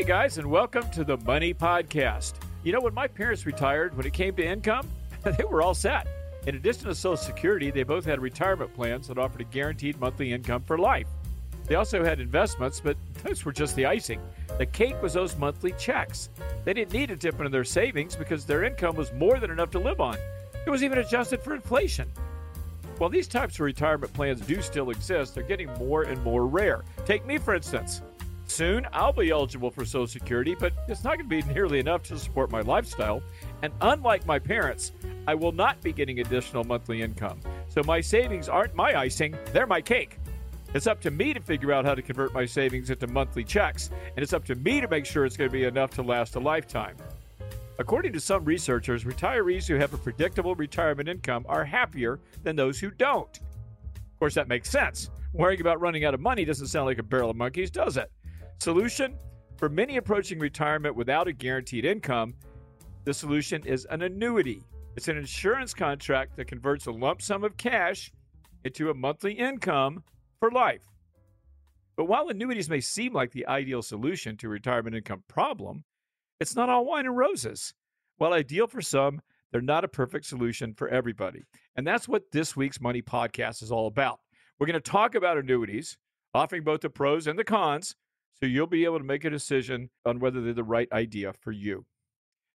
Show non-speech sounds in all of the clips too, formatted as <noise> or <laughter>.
Hey guys, and welcome to the Money Podcast. You know, when my parents retired, when it came to income, <laughs> they were all set. In addition to Social Security, they both had retirement plans that offered a guaranteed monthly income for life. They also had investments, but <laughs> those were just the icing. The cake was those monthly checks. They didn't need to dip into their savings because their income was more than enough to live on. It was even adjusted for inflation. While these types of retirement plans do still exist, they're getting more and more rare. Take me, for instance. Soon, I'll be eligible for Social Security, but it's not going to be nearly enough to support my lifestyle. And unlike my parents, I will not be getting additional monthly income. So my savings aren't my icing, they're my cake. It's up to me to figure out how to convert my savings into monthly checks, and it's up to me to make sure it's going to be enough to last a lifetime. According to some researchers, retirees who have a predictable retirement income are happier than those who don't. Of course, that makes sense. Worrying about running out of money doesn't sound like a barrel of monkeys, does it? Solution? For many approaching retirement without a guaranteed income, the solution is an annuity. It's an insurance contract that converts a lump sum of cash into a monthly income for life. But while annuities may seem like the ideal solution to retirement income problem, it's not all wine and roses. While ideal for some, they're not a perfect solution for everybody. And that's what this week's Money Podcast is all about. We're going to talk about annuities, offering both the pros and the cons, so you'll be able to make a decision on whether they're the right idea for you.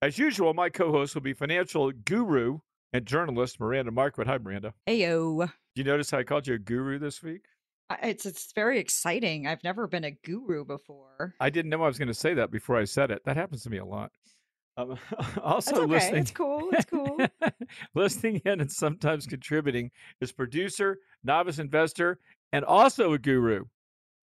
As usual, my co host will be financial guru and journalist Miranda Marquit. Hi, Miranda. Heyo. Do you notice how I called you a guru this week? It's it's very exciting. I've never been a guru before. I didn't know I was going to say that before I said it. That happens to me a lot. Um, <laughs> also, okay. listening. It's cool. It's cool. <laughs> listening in and sometimes contributing is producer, novice investor, and also a guru,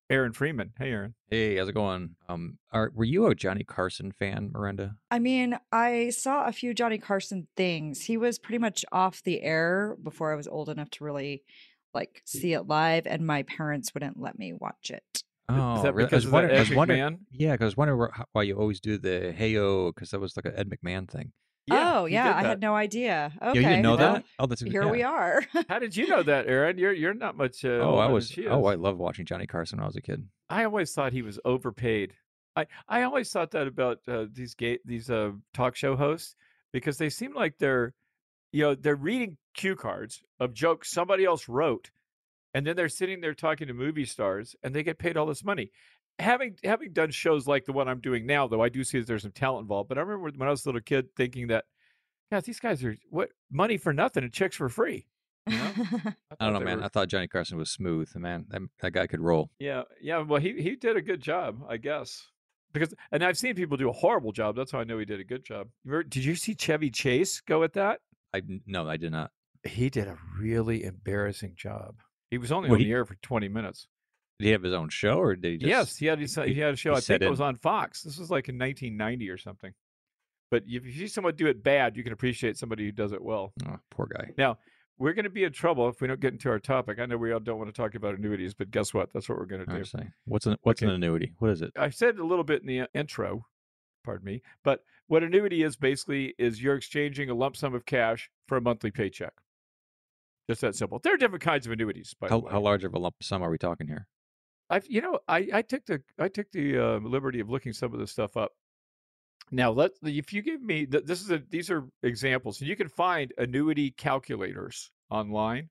Aaron Freeman. Hey, Aaron. Hey, how's it going? Um, are were you a Johnny Carson fan, Miranda? I mean, I saw a few Johnny Carson things. He was pretty much off the air before I was old enough to really like see it live, and my parents wouldn't let me watch it. Oh, is that really? I because was of wondering, that I Ed was wondering, McMahon? yeah, because I was wondering why you always do the heyo, because that was like an Ed McMahon thing. Oh yeah, I had no idea. Yeah, Okay, you didn't know well, that? Oh, that's Here yeah. we are. <laughs> How did you know that, Aaron? You're you're not much. Uh, Oh, I was. Oh, I is. loved watching Johnny Carson when I was a kid. I always thought he was overpaid. I I always thought that about uh, these gay, these uh, talk show hosts because they seem like they're, you know, they're reading cue cards of jokes somebody else wrote, and then they're sitting there talking to movie stars, and they get paid all this money. Having having done shows like the one I'm doing now, though, I do see that there's some talent involved. But I remember when I was a little kid thinking that, yeah, these guys are what money for nothing and chicks for free. You know? <laughs> I don't know, man. were- I thought Johnny Carson was smooth. Man, that, that guy could roll. Yeah, yeah. Well, he he did a good job, I guess. Because and I've seen people do a horrible job. That's how I know he did a good job. You remember- did you see Chevy Chase go at that? I no, I did not. He did a really embarrassing job. He was only Well, on he- the air for twenty minutes. Did he have his own show, or did he just? yes, he had he- he had a show. I think it was on Fox. This was like in 1990 or something. But if you see someone do it bad, you can appreciate somebody who does it well. Oh, poor guy. Now, we're going to be in trouble if we don't get into our topic. I know we all don't want to talk about annuities, but guess what? That's what we're going to do. what's an what's an annuity? What is it? I said a little bit in the uh, intro, pardon me, but what annuity is basically is you're exchanging a lump sum of cash for a monthly paycheck. Just that simple. There are different kinds of annuities. By How the way. how large of a lump sum are we talking here? I've you know I I took the I took the uh, liberty of looking some of this stuff up. Now let if you give me th- this is a these are examples and you can find annuity calculators online.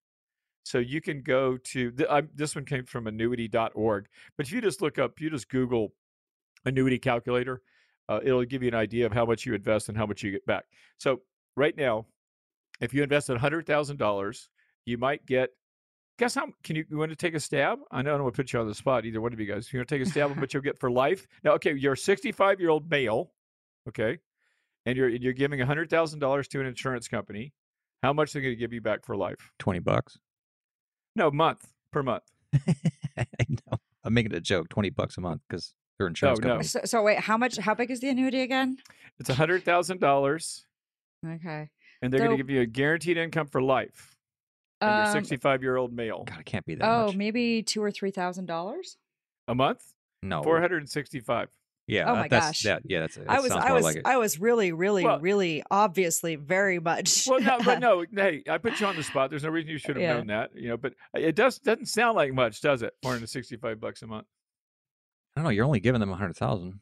So you can go to I, this one came from annuity.org, but if you just look up you just Google annuity calculator, uh, it'll give you an idea of how much you invest and how much you get back. So right now, if you thousand dollars, you might get guess how can you, you want to take a stab? I know I don't want to put you on the spot either one of you guys. You want to take a stab on what you'll get for life? Now, okay, you're a 65 year old male, okay, and you're you're giving hundred thousand dollars to an insurance company. How much are they going to give you back for life? Twenty bucks. No, month per month. <laughs> I know. I'm making a joke. Twenty bucks a month because they're insurance no. company. so, so wait, how much? How big is the annuity again? It's hundred thousand dollars, Okay. and they're going to give you a guaranteed income for life. And you're Um, 65 year old male. God, it can't be that oh, much. maybe two or three thousand dollars. A month? No, 465. Yeah. Oh that- my that's, gosh. That, yeah, that's. That I was I was like. I was really really Well- <laughs> really obviously very much. Well, no, but no, <laughs> hey, I put you on the spot. There's no reason you should have Yeah. known that, you know. But it does doesn't sound like much, does it? 465 bucks a month. I don't know. You're only giving them a hundred thousand.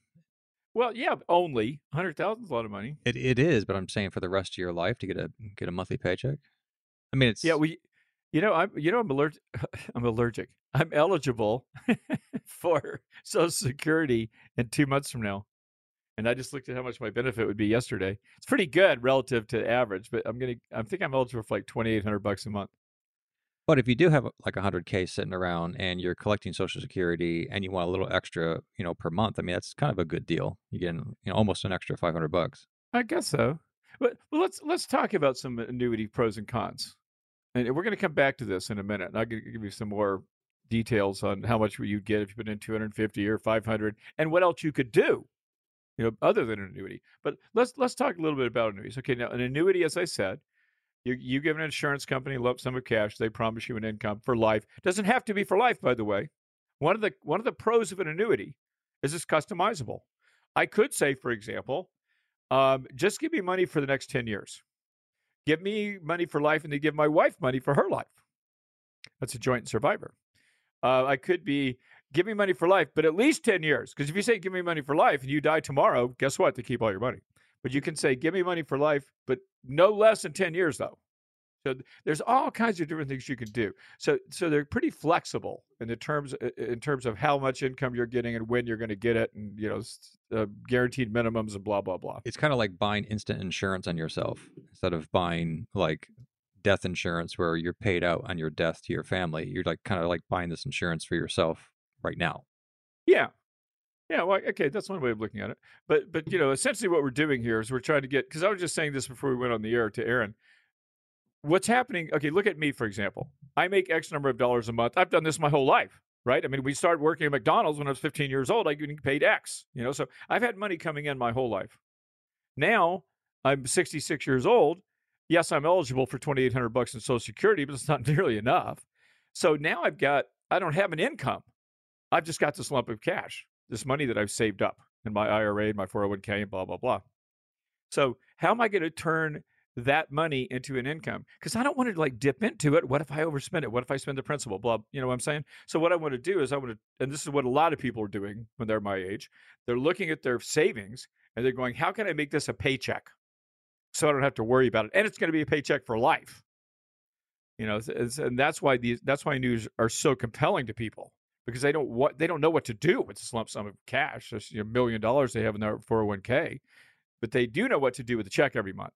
Well, yeah, only hundred thousand is a lot of money. It it is, but I'm saying for the rest of your life to get a get a monthly paycheck. I mean, it's Yeah, we, you know, I'm, you know, I'm allergic. <laughs> I'm allergic. I'm eligible <laughs> for Social Security in two months from now, and I just looked at how much my benefit would be yesterday. It's pretty good relative to average, but I'm gonna, I think I'm eligible for like twenty eight hundred bucks a month. But if you do have like a hundred k sitting around and you're collecting Social Security and you want a little extra, you know, per month, I mean that's kind of a good deal. You get you know almost an extra five hundred bucks. I guess so. But well, let's let's talk about some annuity pros and cons, and we're going to come back to this in a minute. And I'll gi- give you some more details on how much you'd get if you put in 250 or 500, and what else you could do, you know, other than an annuity. But let's let's talk a little bit about annuities. Okay, now an annuity, as I said, you you give an insurance company a lump sum of cash. They promise you an income for life. Doesn't have to be for life, by the way. One of the one of the pros of an annuity is it's customizable. I could say, for example, um, just give me money for the next 10 years. Give me money for life and they give my wife money for her life. That's a joint survivor. Uh, I could be give me money for life, but at least 10 years. Because if you say give me money for life and you die tomorrow, guess what? They keep all your money. But you can say give me money for life, but no less than 10 years though. So there's all kinds of different things you can do. So so they're pretty flexible in the terms in terms of how much income you're getting and when you're going to get it, and you know uh, guaranteed minimums and blah blah blah. It's kind of like buying instant insurance on yourself instead of buying like death insurance where you're paid out on your death to your family. You're like kind of like buying this insurance for yourself right now. Yeah. Yeah, well, okay, that's one way of looking at it. But but you know, essentially what we're doing here is we're trying to get because I was just saying this before we went on the air to Aaron. What's happening? Okay, look at me for example. I make X number of dollars a month. I've done this my whole life, right? I mean, we started working at McDonald's when I was 15 years old. I getting paid X, you know. So I've had money coming in my whole life. Now I'm 66 years old. Yes, I'm eligible for 2,800 bucks in Social Security, but it's not <laughs> nearly enough. So now I've got I don't have an income. I've just got this lump of cash, this money that I've saved up in my IRA and my 401k and blah, blah, blah. So, how am I going to turn that money into an income? Because I don't want to like dip into it. What if I overspend it? What if I spend the principal? Blah, you know what I'm saying? So, what I want to do is I want to, and this is what a lot of people are doing when they're my age, they're looking at their savings and they're going, how can I make this a paycheck so I don't have to worry about it? And it's going to be a paycheck for life. You know, and that's why these that's why news are so compelling to people because they don't what they don't know what to do with this lump sum of cash, know, million dollars they have in their 401k, but they do know what to do with the check every month.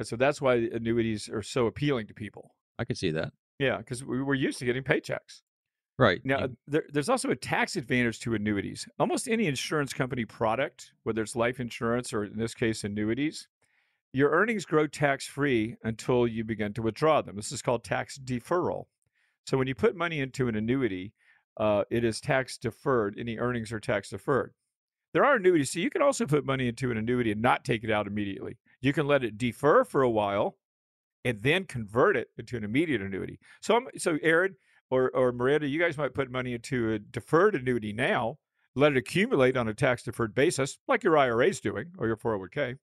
And so that's why annuities are so appealing to people. I could see that. Yeah, because we we're used to getting paychecks. Right. Now, there, there's also a tax advantage to annuities. Almost any insurance company product, whether it's life insurance or in this case, annuities, your earnings grow tax free until you begin to withdraw them. This is called tax deferral. So when you put money into an annuity, uh, it is tax deferred. Any earnings are tax deferred. There are annuities, so you can also put money into an annuity and not take it out immediately. You can let it defer for a while and then convert it into an immediate annuity. So, I'm, so Aaron or or Miranda, you guys might put money into a deferred annuity now, let it accumulate on a tax deferred basis, like your IRA is doing or your 401k,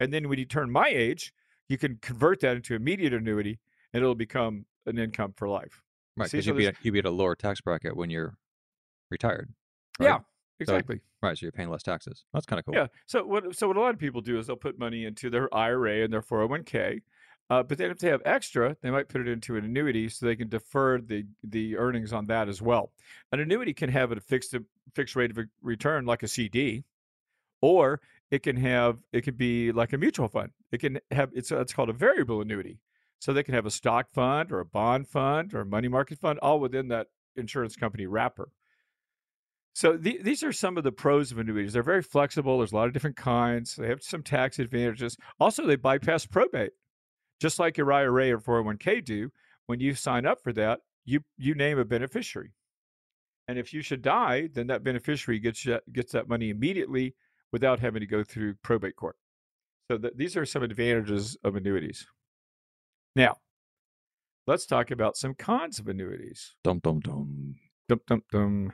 and then when you turn my age, you can convert that into immediate annuity, and it'll become an income for life. right. Because so you'd be at, you'd be at a lower tax bracket when you're retired. right? Yeah, exactly. Right. So you're paying less taxes. That's kind of cool. Yeah. So what so what a lot of people do is they'll put money into their IRA and their 401k. Uh, but then if they have extra, they might put it into an annuity so they can defer the the earnings on that as well. An annuity can have a fixed fixed rate of return like a CD, or it can have it can be like a mutual fund. It can have it's it's called a variable annuity. So they can have a stock fund or a bond fund or a money market fund all within that insurance company wrapper. So the, these are some of the pros of annuities. They're very flexible. There's a lot of different kinds. They have some tax advantages. Also, they bypass probate, just like your IRA or 401k do. When you sign up for that, you you name a beneficiary, and if you should die, then that beneficiary gets that, gets that money immediately without having to go through probate court. So th- these are some advantages of annuities. Now, let's talk about some cons of annuities. Dum dum dum. Dum, dum, dum.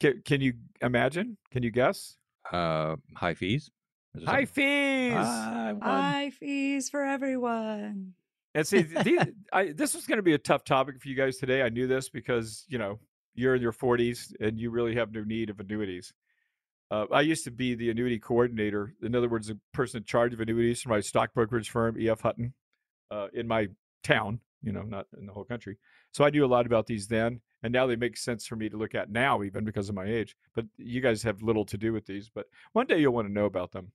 Can, can you imagine? Can you guess? Uh, high fees. High something- fees. I. High fees for everyone. and see, these, <laughs> I, this was going to be a tough topic for you guys today. I knew this because you know you're in your 40s and you really have no need of annuities. Uh, I used to be the annuity coordinator. In other words, the person in charge of annuities for my stock brokerage firm, EF Hutton, uh, in my town, you know, not in the whole country. So I knew a lot about these then. And now they make sense for me to look at now, even because of my age. But you guys have little to do with these. But one day you'll want to know about them.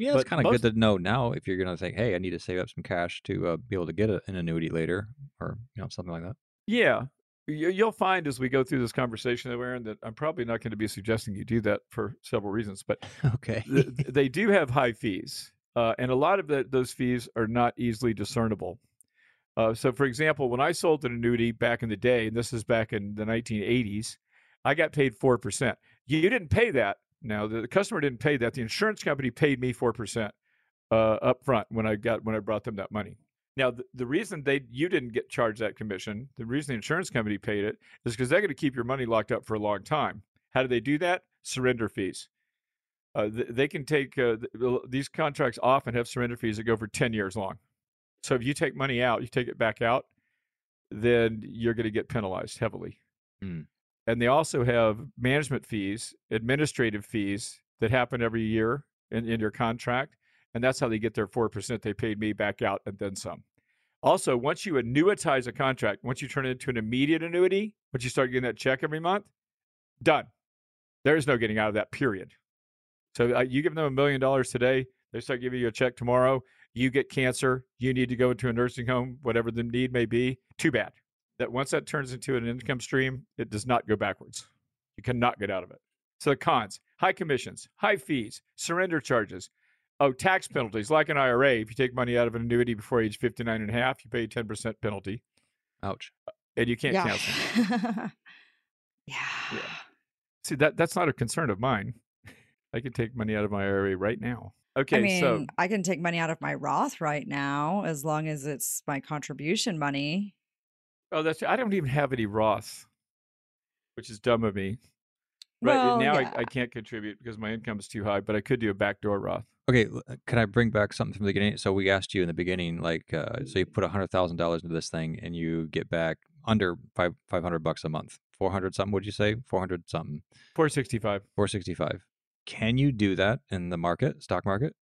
Yeah, it's kind of most- good to know now if you're going to think, hey, I need to save up some cash to uh, be able to get a, an annuity later or, you know, something like that. Yeah. You- You'll find as we go through this conversation, Aaron, that I'm probably not going to be suggesting you do that for several reasons. But <laughs> Okay. th- th- they do have high fees, uh, and a lot of the, those fees are not easily discernible. Uh, so, for example, when I sold an annuity back in the day, and this is back in the 1980s, I got paid 4%. You didn't pay that. Now, the, the customer didn't pay that. The insurance company paid me 4% uh, up front when I got when I brought them that money. Now, the, the reason they you didn't get charged that commission, the reason the insurance company paid it is because they're going to keep your money locked up for a long time. How do they do that? Surrender fees. Uh, th- they can take uh, th- th- these contracts often have surrender fees that go for 10 years long. So if you take money out, you take it back out, then you're going to get penalized heavily. Hmm. And they also have management fees, administrative fees that happen every year in, in your contract. And that's how they get their 4%. They paid me back out and then some. Also, once you annuitize a contract, once you turn it into an immediate annuity, once you start getting that check every month, done. There's no getting out of that, period. So uh, you give them a million dollars today, they start giving you a check tomorrow. You get cancer, you need to go into a nursing home, whatever the need may be. Too bad. That once that turns into an income stream, it does not go backwards. You cannot get out of it. So the cons: high commissions, high fees, surrender charges. Oh, tax penalties like an IRA. If you take money out of an annuity before age 59 and a half, you pay a 10% penalty Ouch. Uh, and you can't yeah. cancel. <laughs> yeah. Yeah. See, that that's not a concern of mine. <laughs> I can take money out of my IRA right now. Okay, I mean, so I can take money out of my Roth right now as long as it's my contribution money. oh, that's I don't even have any Roth, which is dumb of me. Right Well, now, yeah. I, I can't contribute because my income is too high, but I could do a backdoor Roth. Okay, uh, can I bring back something from the beginning? So we asked you in the beginning, like, uh, so you put a hundred thousand dollars into this thing, and you get back under five five hundred bucks a month, four hundred something. Would you say four hundred something, 465. four sixty five? Can you do that in the market, stock market?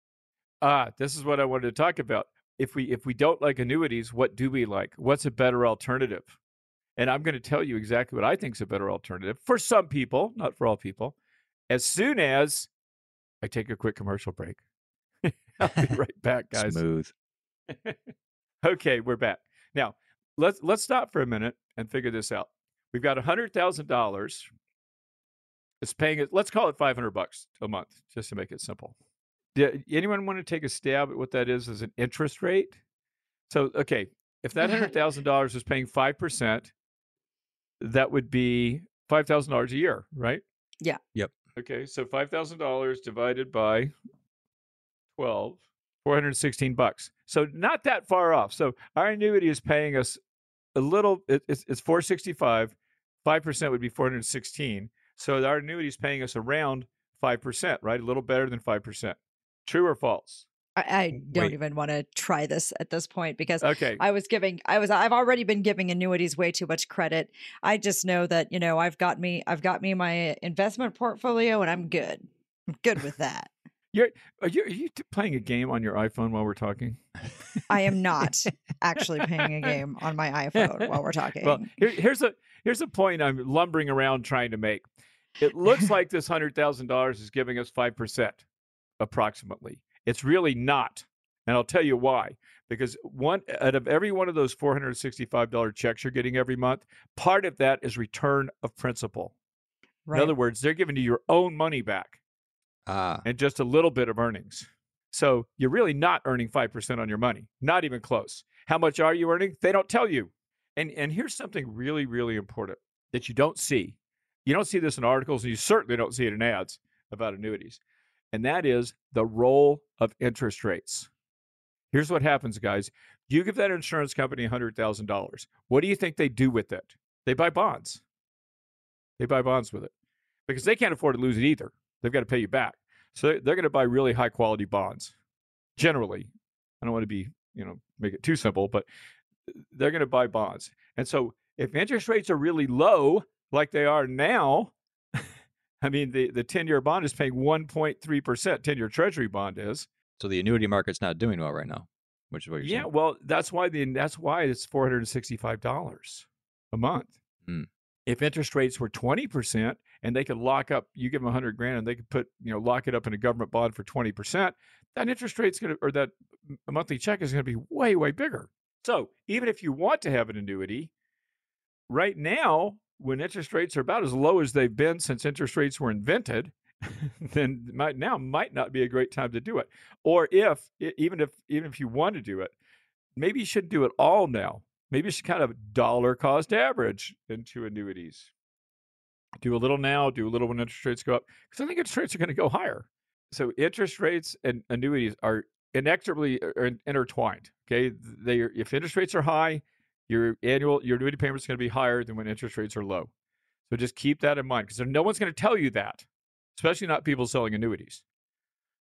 Ah, this is what I wanted to talk about. If we if we don't like annuities, what do we like? What's a better alternative? And I'm going to tell you exactly what I think is a better alternative for some people, not for all people. As soon as I take a quick commercial break. <laughs> I'll be <laughs> right back, guys. Smooth. <laughs> okay, we're back. Now, let's let's stop for a minute and figure this out. We've got hundred thousand dollars. It's paying it. Let's call it five hundred bucks a month, just to make it simple. Do anyone want to take a stab at what that is as an interest rate? So, okay, if that hundred <laughs> thousand dollars is paying five percent, that would be five thousand dollars a year, right? Yeah. Yep. Okay, so five thousand dollars divided by 12, 416 bucks. So not that far off. So our annuity is paying us a little. It, it's, it's 465. Five percent would be 416. So our annuity is paying us around five percent, right? A little better than five percent. True or false? I, I don't Wait. even want to try this at this point because Okay. I was giving I was I've already been giving annuities way too much credit. I just know that, you know, I've got me I've got me my investment portfolio and I'm good. I'm good with that. Are you, are you playing a game on your iPhone while we're talking? I am not actually playing a <laughs> game on my iPhone while we're talking. Well, here, here's a here's a point I'm lumbering around trying to make. It looks like this hundred thousand dollars is giving us five percent, approximately. It's really not, and I'll tell you why. Because one out of every one of those four hundred sixty-five dollar checks you're getting every month, part of that is return of principal. right. In other words, they're giving you your own money back Ah, and just a little bit of earnings. So you're really not earning 5% on your money, not even close. How much are you earning? They don't tell you. And, and here's something really, really important that you don't see. You don't see this in articles, and you certainly don't see it in ads about annuities. And that is the role of interest rates. Here's what happens, guys. You give that insurance company $100,000. What do you think they do with it? They buy bonds. They buy bonds with it because they can't afford to lose it either. They've got to pay you back. So they're going to buy really high quality bonds. Generally, I don't want to be, you know, make it too simple, but they're going to buy bonds. And so if interest rates are really low, like they are now, <laughs> I mean, the, the 10 year bond is paying 1.3%, 10 year treasury bond is. So the annuity market's not doing well right now, which is what you're Yeah, saying. well, that's why the that's why it's four hundred and sixty five dollars a month. Hmm. If interest rates were twenty percent and they could lock up, you give them a hundred grand and they could put you know lock it up in a government bond for twenty percent, that interest rate's gonna or that monthly check is gonna be way way bigger. So even if you want to have an annuity, right now when interest rates are about as low as they've been since interest rates were invented, <laughs> then might now might not be a great time to do it. Or if even if even if you want to do it, maybe you shouldn't do it all now. Maybe you should kind of dollar cost average into annuities. Do a little now, do a little when interest rates go up, because I think interest rates are going to go higher. So interest rates and annuities are inexorably uh, intertwined. Okay, they are, if interest rates are high, your annual your annuity payment is going to be higher than when interest rates are low. So just keep that in mind because no one's going to tell you that, especially not people selling annuities.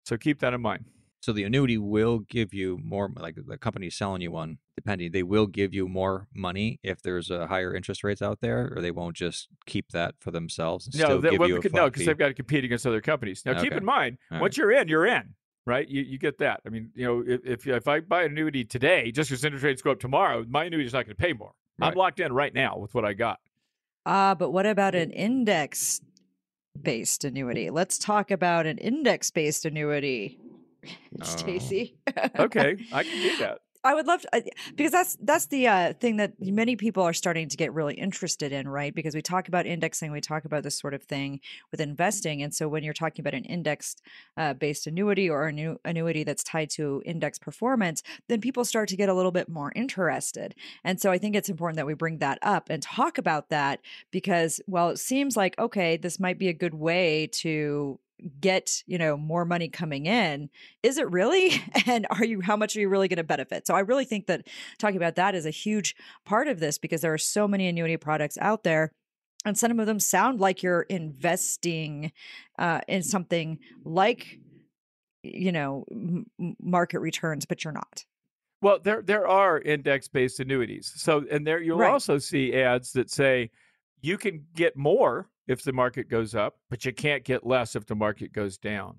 So keep that in mind. So the annuity will give you more, like the company selling you one, depending, they will give you more money if there's a higher interest rates out there, or they won't just keep that for themselves and No, that, well, no, because they've got to compete against other companies. Now, keep in mind, All once you're in, you're in, right? You, you get that. I mean, you know, if if, if I buy an annuity today, just because interest rates go up tomorrow, my annuity is not going to pay more. I'm locked in right now with what I got. Ah, but what about an index based annuity? Let's talk about an index based annuity. <laughs> Oh. Stacy. Okay, I can do <laughs> that. I would love to, because that's that's the uh, thing that many people are starting to get really interested in, right? Because we talk about indexing, we talk about this sort of thing with investing, and so when you're talking about an indexed uh, based annuity or a new annuity that's tied to index performance, then people start to get a little bit more interested. And so I think it's important that we bring that up and talk about that because while it seems like okay, this might be a good way to get you know more money coming in is it really <laughs> and are you how much are you really going to benefit so i really think that talking about that is a huge part of this because there are so many annuity products out there and some of them sound like you're investing uh, in something like you know m- market returns but you're not Well, there there are index based annuities. So, and there you'll Right. also see ads that say you can get more if the market goes up, but you can't get less if the market goes down.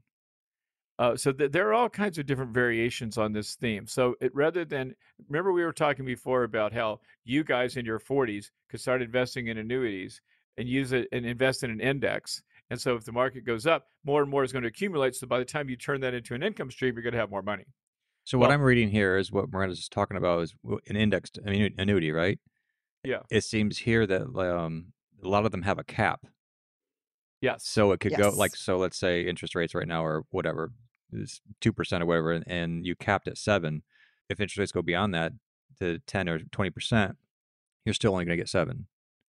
Uh, so th- there are all kinds of different variations on this theme. So it rather than remember we were talking before about how you guys in your 40s could start investing in annuities and use it and invest in an index. And so if the market goes up, more and more is going to accumulate. So by the time you turn that into an income stream, you're going to have more money. So what Well- I'm reading here is what Miranda's talking about is an indexed annuity, right? Yeah. It seems here that um, a lot of them have a cap, Yes. so it could go like so. Let's say interest rates right now are whatever is two percent or whatever, and, and you capped at seven. If interest rates go beyond that to ten or twenty percent, you're still only going to get seven.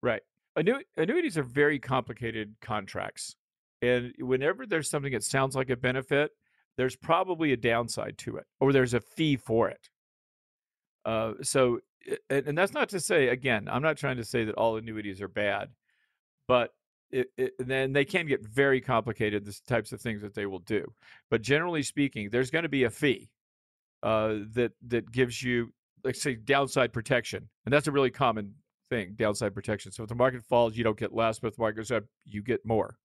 Right. Annu- annuities are very complicated contracts. And whenever there's something that sounds like a benefit, there's probably a downside to it or there's a fee for it. Uh, so, and, and that's not to say, again, I'm not trying to say that all annuities are bad, but it, it, then they can get very complicated, the types of things that they will do. But generally speaking, there's going to be a fee uh, that, that gives you, like, say, downside protection. And that's a really common thing, downside protection. So if the market falls, you don't get less, but if the market goes up, you get more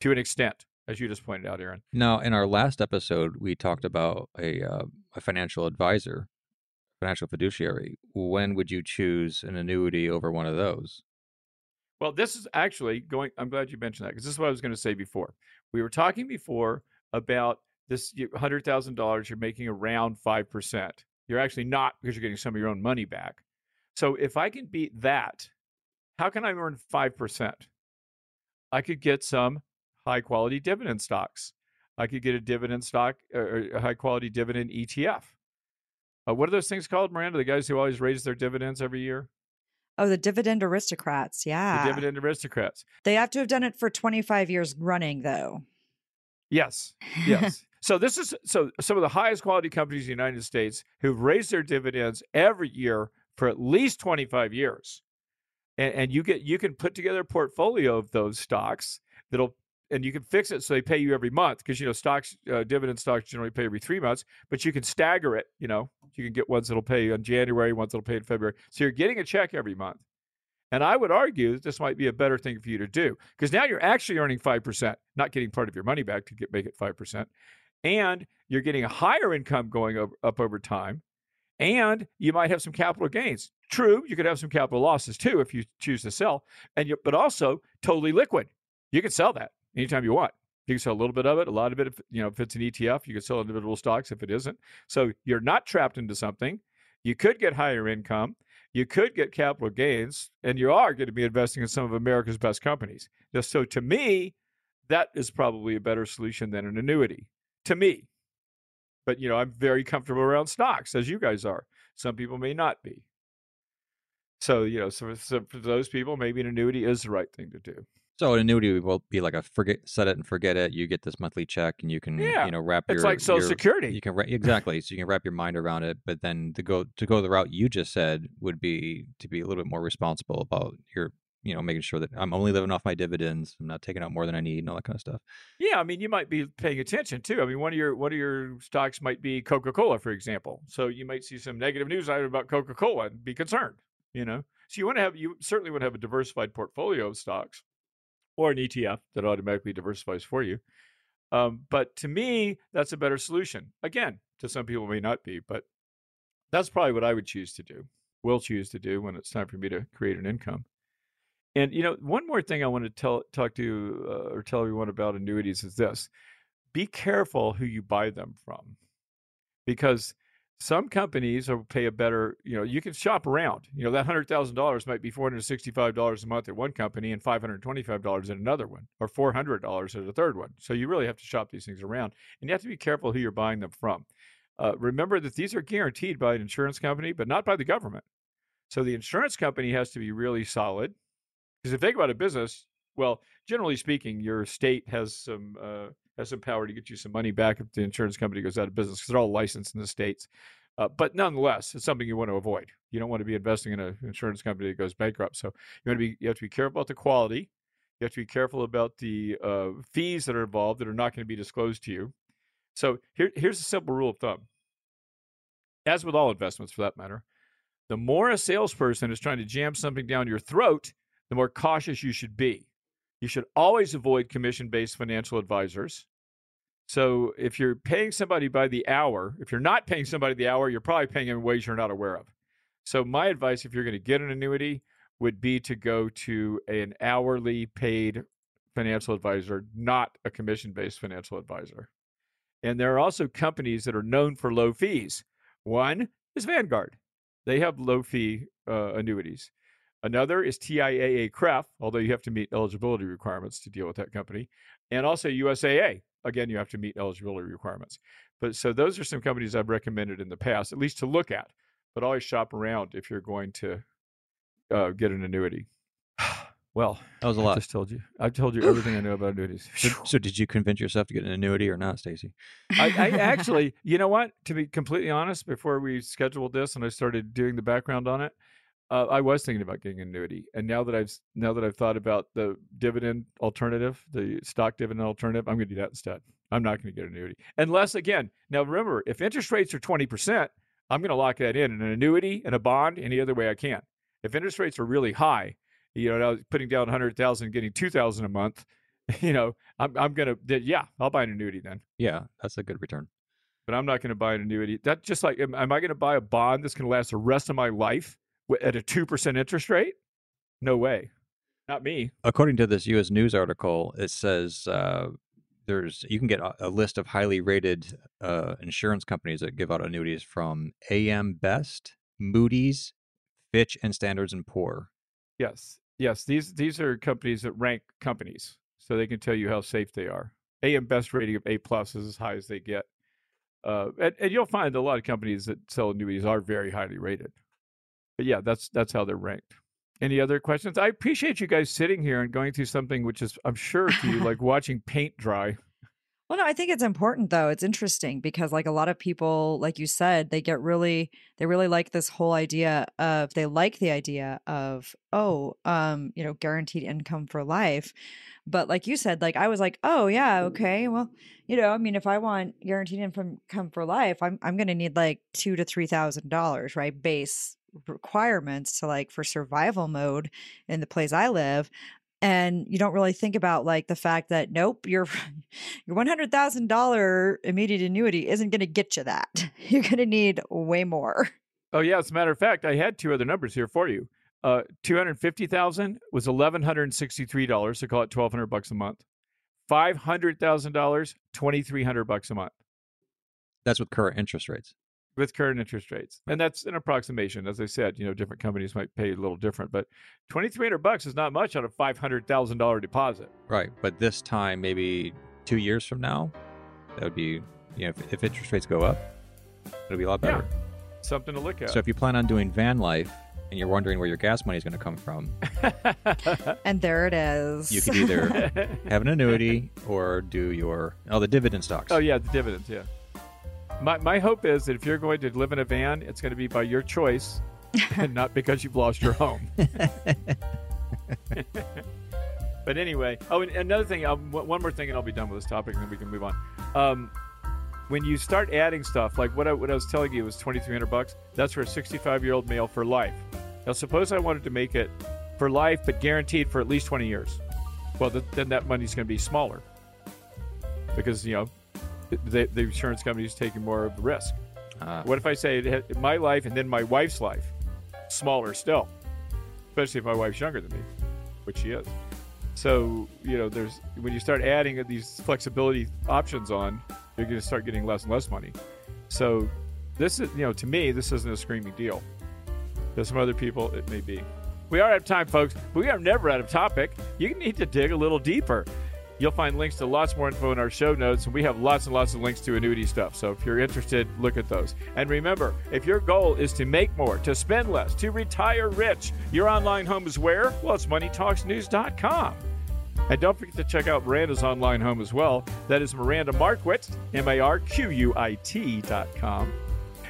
to an extent, as you just pointed out, Aaron. Now, in our last episode, we talked about a uh, a financial advisor, financial fiduciary. When would you choose an annuity over one of those? Well, this is actually going, I'm glad you mentioned that because this is what I was going to say before. We were talking before about this $100,000, you're making around 5%. You're actually not because you're getting some of your own money back. So if I can beat that, how can I earn 5%? I could get some high quality dividend stocks. I could get a dividend stock or a high quality dividend ETF. Uh, what are those things called, Miranda? The guys who always raise their dividends every year? Oh the dividend aristocrats yeah The dividend aristocrats. they have to have done it for 25 years running though Yes. <laughs> Yes. so this is so some of the highest quality companies in the United States who've raised their dividends every year for at least 25 years. And, and you get you can put together a portfolio of those stocks that'll and you can fix it so they pay you every month because you know stocks uh, dividend stocks generally pay every three months but you can stagger it you know you can get ones that'll pay you in january ones that'll pay in february so you're getting a check every month And I would argue that this might be a better thing for you to do because now you're actually earning 5%, not getting part of your money back to get, make it 5%. And you're getting a higher income going up over time. And you might have some capital gains. True, you could have some capital losses too if you choose to sell. And you, but also totally liquid. You can sell that anytime you want. You can sell a little bit of it, a lot of it. If, you know, if it's an ETF, you can sell individual stocks. If it isn't, so you're not trapped into something. You could get higher income you could get capital gains, and you are going to be investing in some of America's best companies. So to me, that is probably a better solution than an annuity. To me. But you know, I'm very comfortable around stocks, as you guys are. Some people may not be. So, you know, so, so for those people, maybe an annuity is the right thing to do. So an annuity will be like a forget, set it and forget it. You get this monthly check, and you can, yeah. you know, wrap it's your. like Social your, Security. You can exactly, so you can wrap your mind around it. But then to go to go the route you just said would be to be a little bit more responsible about your, you know, making sure that I'm only living off my dividends. I'm not taking out more than I need, and all that kind of stuff. Yeah, I mean, you might be paying attention too. I mean, one of your one of your stocks might be Coca Cola, for example. So you might see some negative news item about Coca Cola and be concerned. You know, so you want to have you certainly want to have a diversified portfolio of stocks or an ETF that automatically diversifies for you. Um, but to me, that's a better solution. Again, to some people may not be, but that's probably what I would choose to do. Will choose to do when it's time for me to create an income. And you know, one more thing I want to tell talk to uh, or tell everyone about annuities is this: be careful who you buy them from, because some companies will pay a better, you know, you can shop around. You know, that $100,000 might be $465 a month at one company and $525 at another one, or $400 at a third one. So you really have to shop these things around. And you have to be careful who you're buying them from. Uh, remember that these are guaranteed by an insurance company, but not by the government. So the insurance company has to be really solid. Because if they go out of business, well, generally speaking, your state has some uh, has some power to get you some money back if the insurance company goes out of business because they're all licensed in the states. Uh, but nonetheless, it's something you want to avoid. You don't want to be investing in an insurance company that goes bankrupt. So you want to be you have to be careful about the quality. You have to be careful about the uh, fees that are involved that are not going to be disclosed to you. So here, here's a simple rule of thumb. As with all investments, for that matter, the more a salesperson is trying to jam something down your throat, the more cautious you should be. You should always avoid commission based financial advisors. So if you're paying somebody by the hour, if you're not paying somebody the hour, you're probably paying in ways you're not aware of. So my advice, if you're going to get an annuity, would be to go to an hourly paid financial advisor, not a commission based financial advisor. And there are also companies that are known for low fees. One is Vanguard. They have low fee uh, annuities. Another is TIAA CREF, although you have to meet eligibility requirements to deal with that company. And also USAA. Again, you have to meet eligibility requirements. But so those are some companies I've recommended in the past, at least to look at. But always shop around if you're going to uh, get an annuity. <sighs> Well, that was a lot. I just told you. I told you everything I know about annuities. <laughs> So, so did you convince yourself to get an annuity or not, Stacy? I, I <laughs> actually, you know what? To be completely honest, before we scheduled this and I started doing the background on it, uh, I was thinking about getting an annuity, and now that I've now that I've thought about the dividend alternative, the stock dividend alternative, I'm going to do that instead. I'm not going to get an annuity unless, again, now remember, if interest rates are 20 percent, I'm going to lock that in in an annuity and a bond any other way I can. If interest rates are really high, you know, putting down 100,000 and getting 2,000 a month, <laughs> you know, I'm I'm going to yeah, I'll buy an annuity then. Yeah, that's a good return. But I'm not going to buy an annuity. That just like am, am I going to buy a bond that's going to last the rest of my life? At a 2% interest rate? No way. Not me. According to this U.S. News article, it says uh, there's you can get a, a list of highly rated uh, insurance companies that give out annuities from AM Best, Moody's, Fitch, and Standards and Poor. Yes, yes. These these are companies that rank companies, so they can tell you how safe they are. AM Best rating of A plus is as high as they get, uh, and, and you'll find a lot of companies that sell annuities are very highly rated but yeah, that's that's how they're ranked. Any other questions? I appreciate you guys sitting here and going through something which is, I'm sure, to you like <laughs> watching paint dry. Well, no, I think it's important though. It's interesting because like a lot of people, like you said, they get really they really like this whole idea of they like the idea of, oh, um, you know, guaranteed income for life. But like you said, like I was like, oh yeah, okay. Well, you know, I mean, if I want guaranteed income for life, I'm I'm gonna need like two to three thousand dollars, right? Base requirements to like for survival mode in the place I live. And you don't really think about like the fact that nope, your <laughs> your one hundred thousand dollar immediate annuity isn't going to get you that. <laughs> You're going to need way more. Oh yeah, as a matter of fact, I had two other numbers here for you. Uh, two hundred fifty thousand was eleven hundred and sixty-three dollars. So call it twelve hundred bucks a month. Five hundred thousand dollars, twenty-three hundred bucks a month That's with current interest rates. With current interest rates, and that's an approximation. As I said, you know, different companies might pay a little different, but twenty-three hundred bucks is not much on a five hundred thousand dollar deposit. Right. But this time, maybe two years from now, that would be, you know, if, if interest rates go up, it'll be a lot Yeah. better. Something to look at. So if you plan on doing van life and you're wondering where your gas money is going to come from, <laughs> And there it is. you could either <laughs> have an annuity or do your, oh, the dividend stocks. Oh yeah, the dividends. Yeah. My my hope is that if you're going to live in a van, it's going to be by your choice, and <laughs> not because you've lost your home. <laughs> <laughs> but anyway, oh, and another thing. Um, one one more thing, and I'll be done with this topic, and then we can move on. Um, when you start adding stuff, like what I, what I was telling you was twenty three hundred bucks. That's for a sixty five year old male for life. Now, suppose I wanted to make it for life, but guaranteed for at least twenty years. Well, th- then that money's going to be smaller because you know the, the insurance company is taking more of the risk. Ah. What if I say it my life and then my wife's life? Smaller still, especially if my wife's younger than me, which she is. So you know, there's when you start adding these flexibility options on, you're going to start getting less and less money. So this is you know, to me, this isn't a screaming deal. To some other people, it may be. We are out of time, folks, but we are never out of topic. You need to dig a little deeper. You'll find links to lots more info in our show notes, and we have lots and lots of links to annuity stuff. So if you're interested, look at those. And remember, if your goal is to make more, to spend less, to retire rich, your online home is where? Well, it's moneytalksnews.com. And don't forget to check out Miranda's online home as well. That is Miranda Marquit, M A R Q U I T dot com.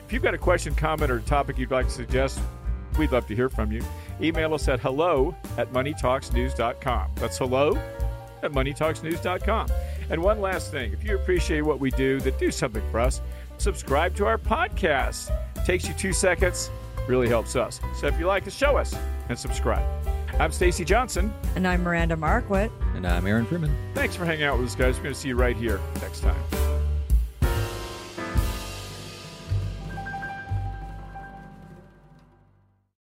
If you've got a question, comment, or topic you'd like to suggest, we'd love to hear from you. Email us at hello at moneytalksnews.com. That's hello at moneytalksnews.com. And one last thing if you appreciate what we do, then do something for us. Subscribe to our podcast. Takes you two seconds, really helps us. So if you like us, show us and subscribe. I'm Stacy Johnson. and I'm Miranda Marquit. And I'm Aaron Freeman. Thanks for hanging out with us, guys. We're going to see you right here next time.